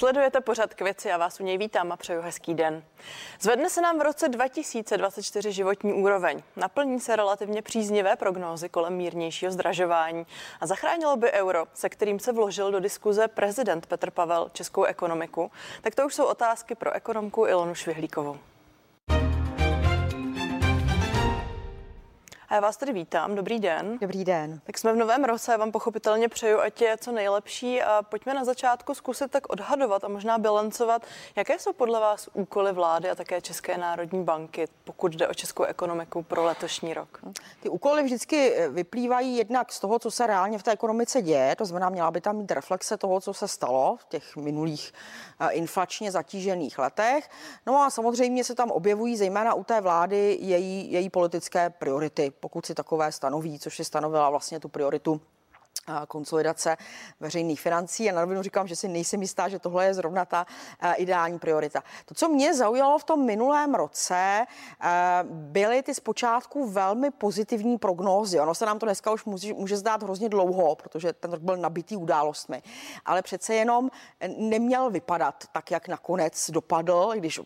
Sledujete pořad k věci a vás u něj vítám a přeju hezký den. Zvedne se nám v roce 2024 životní úroveň. Naplní se relativně příznivé prognózy kolem mírnějšího zdražování a zachránilo by euro, se kterým se vložil do diskuze prezident Petr Pavel českou ekonomiku. Tak to už jsou otázky pro ekonomku Ilonu Švihlíkovou. A já vás tady vítám. Dobrý den. Dobrý den. Tak jsme v novém roce, vám pochopitelně přeju, ať je co nejlepší a pojďme na začátku zkusit tak odhadovat a možná bilancovat, jaké jsou podle vás úkoly vlády a také České národní banky, pokud jde o českou ekonomiku pro letošní rok. Ty úkoly vždycky eh, vyplývají jednak z toho, co se reálně v té ekonomice děje, to znamená, měla by tam mít reflexe toho, co se stalo v těch minulých eh, inflačně zatížených letech. No a samozřejmě se tam objevují zejména u té vlády její, její politické priority pokud si takové stanoví, což si stanovila vlastně tu prioritu konsolidace veřejných financí a na rovinu říkám, že si nejsem jistá, že tohle je zrovna ta ideální priorita. To, co mě zaujalo v tom minulém roce, byly ty zpočátku velmi pozitivní prognózy. Ono se nám to dneska už může, může zdát hrozně dlouho, protože ten rok byl nabitý událostmi, ale přece jenom neměl vypadat tak, jak nakonec dopadl, když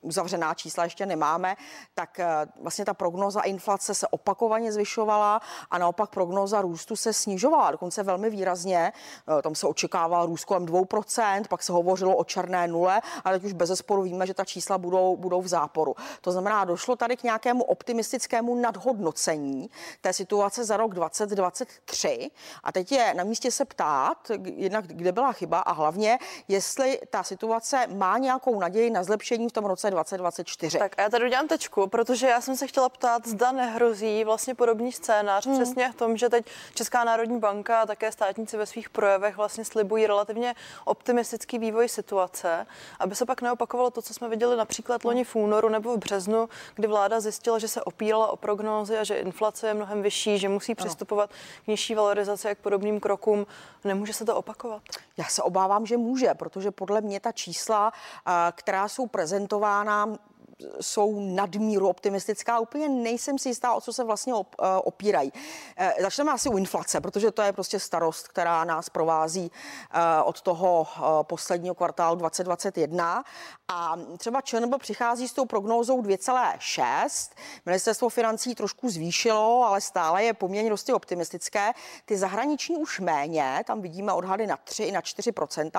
uzavřená čísla ještě nemáme, tak eh, vlastně ta prognoza inflace se opakovaně zvyšovala a naopak prognoza růstu se snižovala, dokonce velmi výrazně. Eh, tam se očekával růst kolem 2%, pak se hovořilo o černé nule, ale teď už bez zesporu víme, že ta čísla budou, budou v záporu. To znamená, došlo tady k nějakému optimistickému nadhodnocení té situace za rok 2023 a teď je na místě se ptát, jednak kde byla chyba a hlavně, jestli ta situace má nějakou naději na zlepšení v tom roce 2024. Tak a já tady udělám tečku, protože já jsem se chtěla ptát, zda nehrozí vlastně podobný scénář, hmm. přesně v tom, že teď Česká národní banka a také státníci ve svých projevech vlastně slibují relativně optimistický vývoj situace, aby se pak neopakovalo to, co jsme viděli například loni v únoru nebo v březnu, kdy vláda zjistila, že se opírala o prognózy a že inflace je mnohem vyšší, že musí přistupovat k nižší valorizaci a k podobným krokům. Nemůže se to opakovat? Já se obávám, že může, protože podle mě ta čísla, která jsou prezentována, nám jsou nadmíru optimistická. Úplně nejsem si jistá, o co se vlastně op, eh, opírají. Eh, začneme asi u inflace, protože to je prostě starost, která nás provází eh, od toho posledního kvartálu 2021. A třeba ČNB přichází s tou prognózou 2,6. Ministerstvo financí trošku zvýšilo, ale stále je poměrně dosti optimistické. Ty zahraniční už méně, tam vidíme odhady na 3 i na 4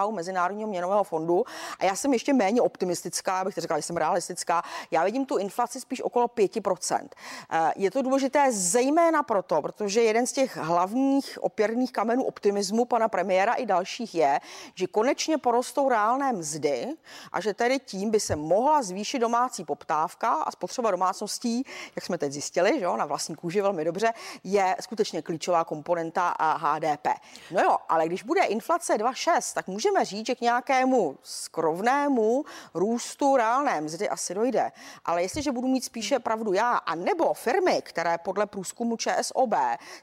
u Mezinárodního měnového fondu. A já jsem ještě méně optimistická, abych řekla, že jsem realistická. Já vidím tu inflaci spíš okolo 5%. Eh, je to důležité zejména proto, protože jeden z těch hlavních opěrných kamenů optimismu pana premiéra i dalších je, že konečně porostou reálné mzdy a že tedy tím by se mohla zvýšit domácí poptávka a spotřeba domácností, jak jsme teď zjistili, že jo, na vlastní kůži velmi dobře, je skutečně klíčová komponenta a HDP. No jo, ale když bude inflace 2,6, tak můžeme říct, že k nějakému skrovnému růstu reálné mzdy asi dojde nejde. Ale jestliže budu mít spíše pravdu já, a nebo firmy, které podle průzkumu ČSOB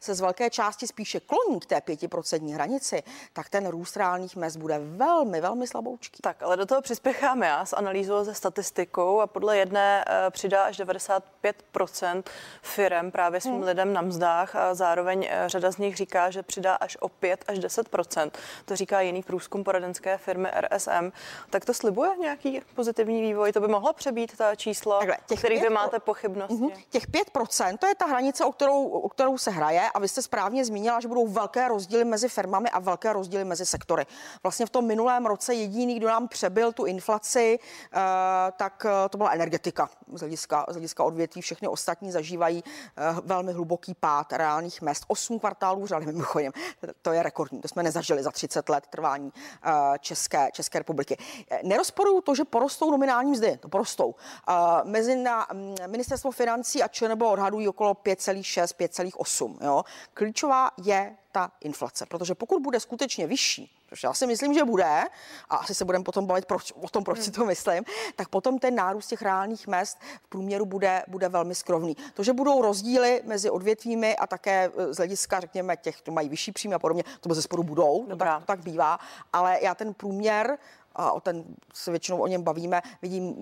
se z velké části spíše kloní k té pětiprocentní hranici, tak ten růst reálných mest bude velmi, velmi slaboučký. Tak, ale do toho přispěchám já s analýzou ze statistikou a podle jedné uh, přidá až 95% firm právě svým hmm. lidem na mzdách a zároveň uh, řada z nich říká, že přidá až o 5 až 10%. To říká jiný průzkum poradenské firmy RSM. Tak to slibuje nějaký pozitivní vývoj? To by mohlo přebít ta čísla, Takhle, těch kterých vy máte pochybnosti? Mm-hmm. Těch 5%, to je ta hranice, o kterou, o kterou se hraje a vy jste správně zmínila, že budou velké rozdíly mezi firmami a velké rozdíly mezi sektory. Vlastně v tom minulém roce jediný, kdo nám přebyl tu inflaci, uh, tak uh, to byla energetika z hlediska, z hlediska odvětví. Všechny ostatní zažívají uh, velmi hluboký pád reálných mest. Osm kvartálů řady, mimochodem, to je rekordní, to jsme nezažili za 30 let trvání uh, České, České republiky. Nerozporuju to, že porostou nominální mzdy, to porostou. Mezi na ministerstvo financí a ČNB odhadují okolo 5,6, 5,8. Jo. Klíčová je ta inflace, protože pokud bude skutečně vyšší, což já si myslím, že bude, a asi se budeme potom bavit proč, o tom, proč si to myslím, tak potom ten nárůst těch reálných mest v průměru bude, bude velmi skrovný. To, že budou rozdíly mezi odvětvími a také e, z hlediska, řekněme, těch, kdo mají vyšší příjmy a podobně, to bez sporu budou, to tak, to tak bývá, ale já ten průměr a o ten se většinou o něm bavíme, vidím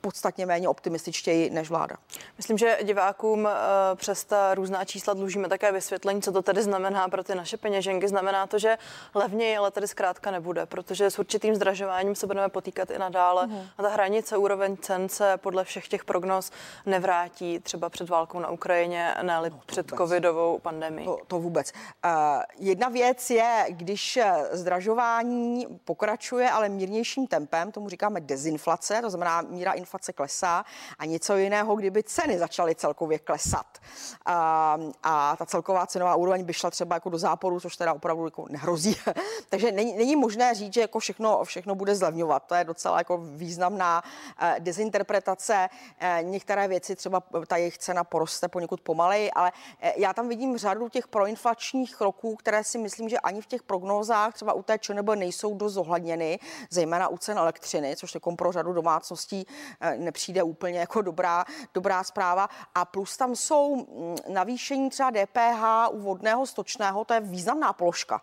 podstatně méně optimističtěji než vláda. Myslím, že divákům eh, přes ta různá čísla dlužíme také vysvětlení, co to tedy znamená pro ty naše peněženky. Znamená to, že levněji ale tady zkrátka nebude, protože s určitým zdražováním se budeme potýkat i nadále. Mm. A ta hranice úroveň cen se podle všech těch prognóz nevrátí třeba před válkou na Ukrajině, ne no, před vůbec. covidovou pandemii. To, to vůbec. Uh, jedna věc je, když zdražování pokračuje, ale mírnějším tempem, tomu říkáme dezinflace, to znamená míra inflace klesá a něco jiného, kdyby ceny začaly celkově klesat. A, a ta celková cenová úroveň by šla třeba jako do záporu, což teda opravdu jako nehrozí. Takže není, není možné říct, že jako všechno, všechno bude zlevňovat. To je docela jako významná eh, dezinterpretace. Eh, některé věci, třeba ta jejich cena poroste poněkud pomalej, ale eh, já tam vidím řadu těch proinflačních kroků, které si myslím, že ani v těch prognózách třeba u té ČNB nejsou dost zohledněny, zejména u cen elektřiny, což je pro řadu domácností Eh, nepřijde úplně jako dobrá, dobrá zpráva. A plus tam jsou mm, navýšení třeba DPH u vodného stočného, to je významná položka.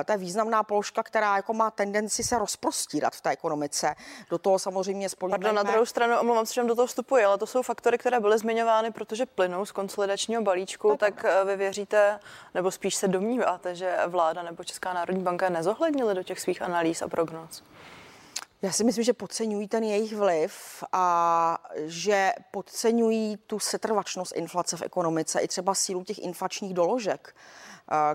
Eh, to je významná položka, která jako má tendenci se rozprostírat v té ekonomice. Do toho samozřejmě společně. Pardon, na druhou stranu, omlouvám se, že do toho vstupuje, ale to jsou faktory, které byly zmiňovány, protože plynou z konsolidačního balíčku, tak, tak eh, vy věříte, nebo spíš se domníváte, že vláda nebo Česká národní banka nezohlednili do těch svých analýz a prognóz? Já si myslím, že podceňují ten jejich vliv a že podceňují tu setrvačnost inflace v ekonomice i třeba sílu těch inflačních doložek. Eh,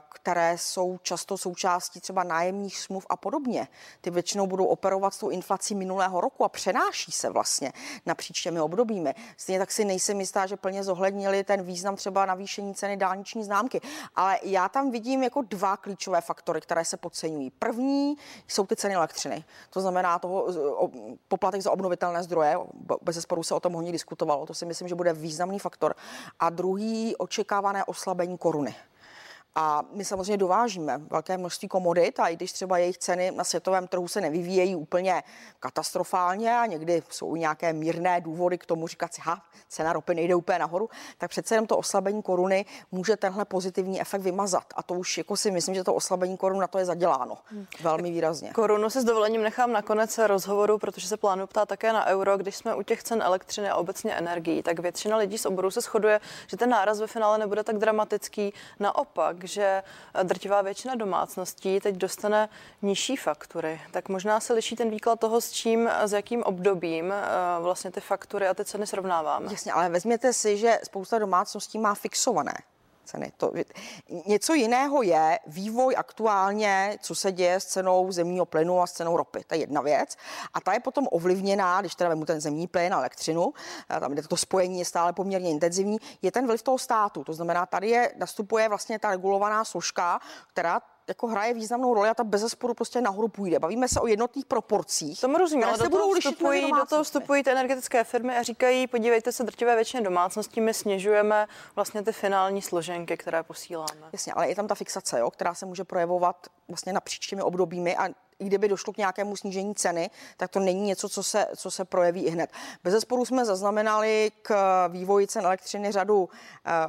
které jsou často součástí třeba nájemních smluv a podobně. Ty většinou budou operovat s tou inflací minulého roku a přenáší se vlastně napříč těmi obdobími. Stejně tak si nejsem jistá, že plně zohlednili ten význam třeba navýšení ceny dálniční známky. Ale já tam vidím jako dva klíčové faktory, které se podceňují. První jsou ty ceny elektřiny. To znamená toho poplatek za obnovitelné zdroje. Bez sporu se o tom hodně diskutovalo. To si myslím, že bude významný faktor. A druhý očekávané oslabení koruny. A my samozřejmě dovážíme velké množství komodit a i když třeba jejich ceny na světovém trhu se nevyvíjejí úplně katastrofálně a někdy jsou nějaké mírné důvody k tomu říkat si, ha, cena ropy nejde úplně nahoru, tak přece jenom to oslabení koruny může tenhle pozitivní efekt vymazat. A to už jako si myslím, že to oslabení koruny na to je zaděláno velmi výrazně. Korunu se s dovolením nechám na konec rozhovoru, protože se plánuju ptát také na euro. Když jsme u těch cen elektřiny a obecně energií, tak většina lidí z oboru se shoduje, že ten náraz ve finále nebude tak dramatický. Naopak, že drtivá většina domácností teď dostane nižší faktury. Tak možná se liší ten výklad toho, s čím, s jakým obdobím eh, vlastně ty faktury a ty ceny srovnáváme. Jasně, ale vezměte si, že spousta domácností má fixované ceny. To, něco jiného je vývoj aktuálně, co se děje s cenou zemního plynu a s cenou ropy. To je jedna věc. A ta je potom ovlivněná, když teda vemu ten zemní plyn a elektřinu, tam, kde to spojení je stále poměrně intenzivní, je ten vliv toho státu. To znamená, tady je, nastupuje vlastně ta regulovaná složka, která jako hraje významnou roli a ta bez zesporu prostě nahoru půjde. Bavíme se o jednotných proporcích. To rozumím, ale do toho, vstupují, do toho vstupují ty energetické firmy a říkají, podívejte se, drtivé většině domácností my snižujeme vlastně ty finální složenky, které posíláme. Jasně, ale je tam ta fixace, jo, která se může projevovat vlastně napříč těmi obdobími a i kdyby došlo k nějakému snížení ceny, tak to není něco, co se, co se projeví i hned. Bez zesporu jsme zaznamenali k vývoji cen elektřiny řadu uh,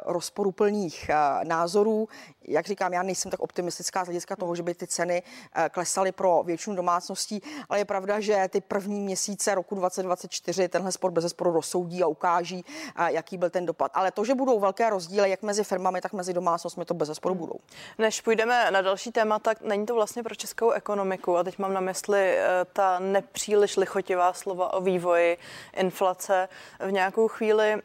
rozporuplných uh, názorů. Jak říkám, já nejsem tak optimistická z hlediska toho, že by ty ceny uh, klesaly pro většinu domácností, ale je pravda, že ty první měsíce roku 2024 tenhle sport bez zesporu rozsoudí a ukáží, jaký byl ten dopad. Ale to, že budou velké rozdíly jak mezi firmami, tak mezi domácnostmi, to bez zesporu budou. Než půjdeme na další téma, tak není to vlastně pro českou ekonomiku a teď mám na mysli eh, ta nepříliš lichotivá slova o vývoji inflace, v nějakou chvíli mm,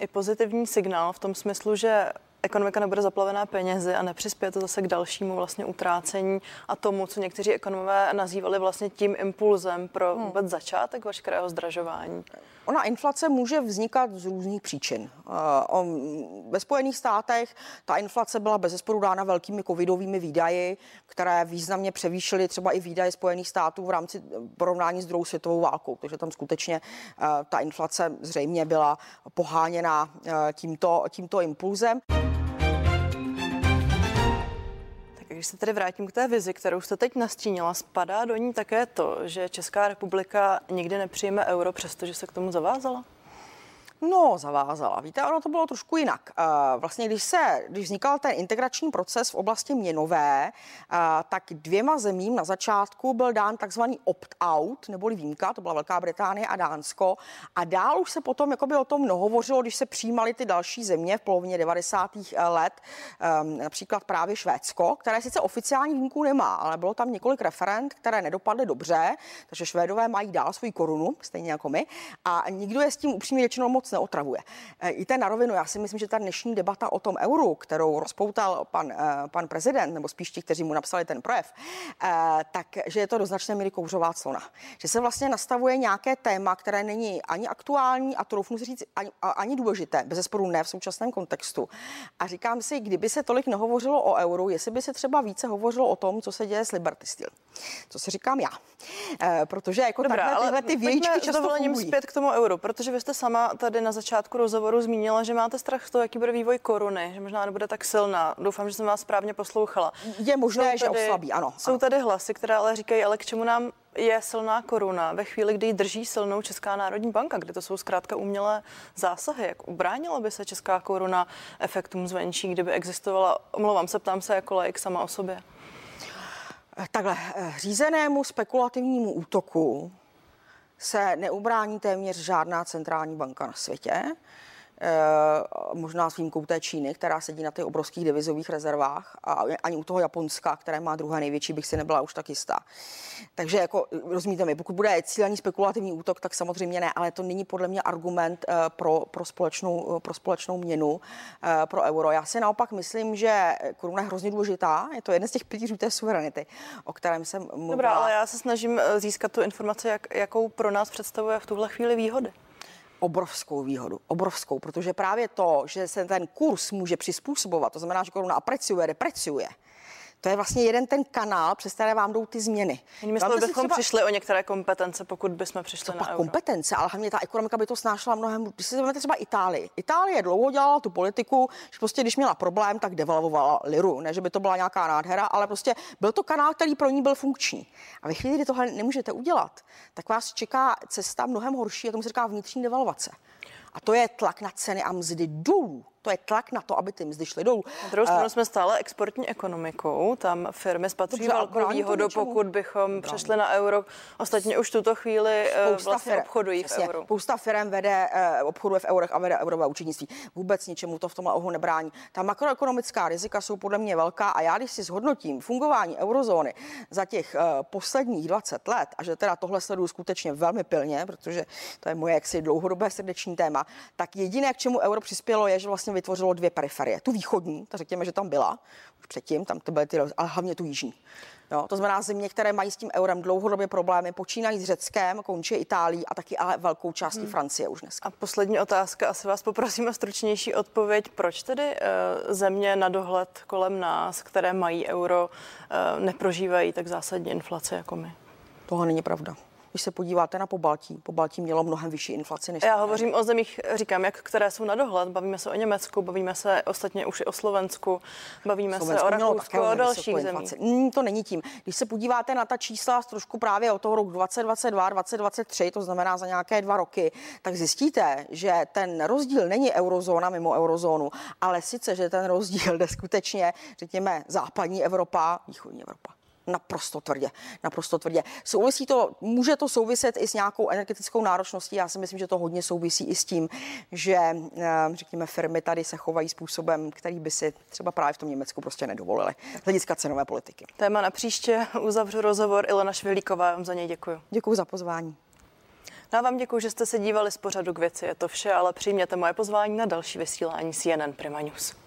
i pozitivní signál v tom smyslu, že ekonomika nebude zaplavená penězi a nepřispěje to zase k dalšímu vlastně utrácení a tomu, co někteří ekonomové nazývali vlastně tím impulzem pro hmm. vůbec začátek veškerého zdražování. Ona inflace může vznikat z různých příčin. Eh, ve Spojených státech ta inflace byla bez zesporu dána velkými covidovými výdaji, které významně převýšily třeba i výdaje Spojených států v rámci porovnání s druhou světovou válkou. Takže tam skutečně eh, ta inflace zřejmě byla poháněna eh, tímto, tímto impulzem. Když se tedy vrátím k té vizi, kterou jste teď nastínila, spadá do ní také to, že Česká republika nikdy nepřijme euro, přestože se k tomu zavázala? No, zavázala. Víte, ono to bylo trošku jinak. Vlastně, když se, když vznikal ten integrační proces v oblasti měnové, tak dvěma zemím na začátku byl dán takzvaný opt-out, neboli výjimka, to byla Velká Británie a Dánsko. A dál už se potom jakoby o tom mnoho hovořilo, když se přijímaly ty další země v polovině 90. let, ehm, například právě Švédsko, které sice oficiální výjimku nemá, ale bylo tam několik referent, které nedopadly dobře, takže Švédové mají dál svou korunu, stejně jako my, a nikdo je s tím upřímně řečeno moc neotravuje. E, I ten na rovinu, já si myslím, že ta dnešní debata o tom euru, kterou rozpoutal pan, e, pan prezident, nebo spíš ti, kteří mu napsali ten projev, e, tak, že je to do značné míry kouřová clona. Že se vlastně nastavuje nějaké téma, které není ani aktuální a troufnu si říct ani, ani důležité, bez zesporu ne v současném kontextu. A říkám si, kdyby se tolik nehovořilo o euru, jestli by se třeba více hovořilo o tom, co se děje s Liberty Steel. Co si říkám já. E, protože jako Dobrá, takhle tyhle ty vějíčky často fungují. zpět k tomu euru, protože vy jste sama tady na začátku rozhovoru zmínila, že máte strach z toho, jaký bude vývoj koruny, že možná nebude tak silná. Doufám, že jsem vás správně poslouchala. Je možné, tady, že oslabí, ano. Jsou ano. tady hlasy, které ale říkají, ale k čemu nám je silná koruna ve chvíli, kdy ji drží silnou Česká národní banka, kde to jsou zkrátka umělé zásahy. Jak ubránila by se Česká koruna efektům zvenčí, kdyby existovala, omlouvám se, ptám se jako lajk sama o sobě? Takhle, řízenému spekulativnímu útoku se neubrání téměř žádná centrální banka na světě. Eh, možná s výjimkou té Číny, která sedí na těch obrovských devizových rezervách a ani u toho Japonska, které má druhé největší, bych si nebyla už tak jistá. Takže jako, rozumíte mi, pokud bude cílený spekulativní útok, tak samozřejmě ne, ale to není podle mě argument eh, pro, pro, společnou, pro společnou měnu, eh, pro euro. Já si naopak myslím, že koruna je hrozně důležitá, je to jeden z těch pilířů té suverenity, o kterém jsem mluvila. Dobrá, ale já se snažím získat tu informaci, jak, jakou pro nás představuje v tuhle chvíli výhody obrovskou výhodu, obrovskou, protože právě to, že se ten kurz může přizpůsobovat, to znamená, že koruna apreciuje, depreciuje, to je vlastně jeden ten kanál, přes které vám jdou ty změny. Jinými slovy, bychom třeba... přišli o některé kompetence, pokud bychom přišli to na euro. kompetence, ale hlavně ta ekonomika by to snášela mnohem. Když si vezmete třeba Itálii. Itálie dlouho dělala tu politiku, že prostě když měla problém, tak devalvovala liru. Ne, že by to byla nějaká nádhera, ale prostě byl to kanál, který pro ní byl funkční. A ve chvíli, kdy tohle nemůžete udělat, tak vás čeká cesta mnohem horší, a tomu se říká vnitřní devalvace. A to je tlak na ceny a mzdy dolů to je tlak na to, aby ty mzdy šly dolů. Na druhou stranu jsme stále exportní ekonomikou, tam firmy spatří velkou výhodu, pokud bychom Brání. přešli na euro. Ostatně už tuto chvíli eh, Spousta vlastně firm, obchodují přesně, v euro. Spousta firm vede, uh, obchoduje v eurech a vede eurové účetnictví. Vůbec ničemu to v tomhle ohu nebrání. Ta makroekonomická rizika jsou podle mě velká a já, když si zhodnotím fungování eurozóny za těch uh, posledních 20 let a že teda tohle sleduju skutečně velmi pilně, protože to je moje jaksi dlouhodobé srdeční téma, tak jediné, k čemu euro přispělo, je, že vlastně vytvořilo dvě periferie. Tu východní, ta řekněme, že tam byla už předtím, tam to byly ty, ale hlavně tu jižní. Jo, to znamená země, které mají s tím eurem dlouhodobě problémy, počínají s Řeckem, končí Itálií a taky ale velkou částí hmm. Francie už dneska. A poslední otázka, asi vás poprosím o stručnější odpověď. Proč tedy uh, země na dohled kolem nás, které mají euro, uh, neprožívají tak zásadní inflace jako my? Tohle není pravda když se podíváte na Pobaltí, Pobaltí mělo mnohem vyšší inflaci než. Já hovořím o zemích, říkám, jak které jsou na dohled. Bavíme se o Německu, bavíme se ostatně už i o Slovensku, bavíme Slovensko se o Rakousku, o dalších zemích. Mm, to není tím. Když se podíváte na ta čísla z trošku právě od toho roku 2022, 2023, to znamená za nějaké dva roky, tak zjistíte, že ten rozdíl není eurozóna mimo eurozónu, ale sice, že ten rozdíl jde skutečně, řekněme, západní Evropa, východní Evropa naprosto tvrdě, naprosto tvrdě. Souvisí to, může to souviset i s nějakou energetickou náročností. Já si myslím, že to hodně souvisí i s tím, že eh, řekněme firmy tady se chovají způsobem, který by si třeba právě v tom Německu prostě nedovolili. Z hlediska cenové politiky. Téma na příště uzavřu rozhovor Ilona Švihlíková, vám za něj děkuji. Děkuji za pozvání. Já vám děkuji, že jste se dívali z pořadu k věci. Je to vše, ale přijměte moje pozvání na další vysílání CNN Prima News.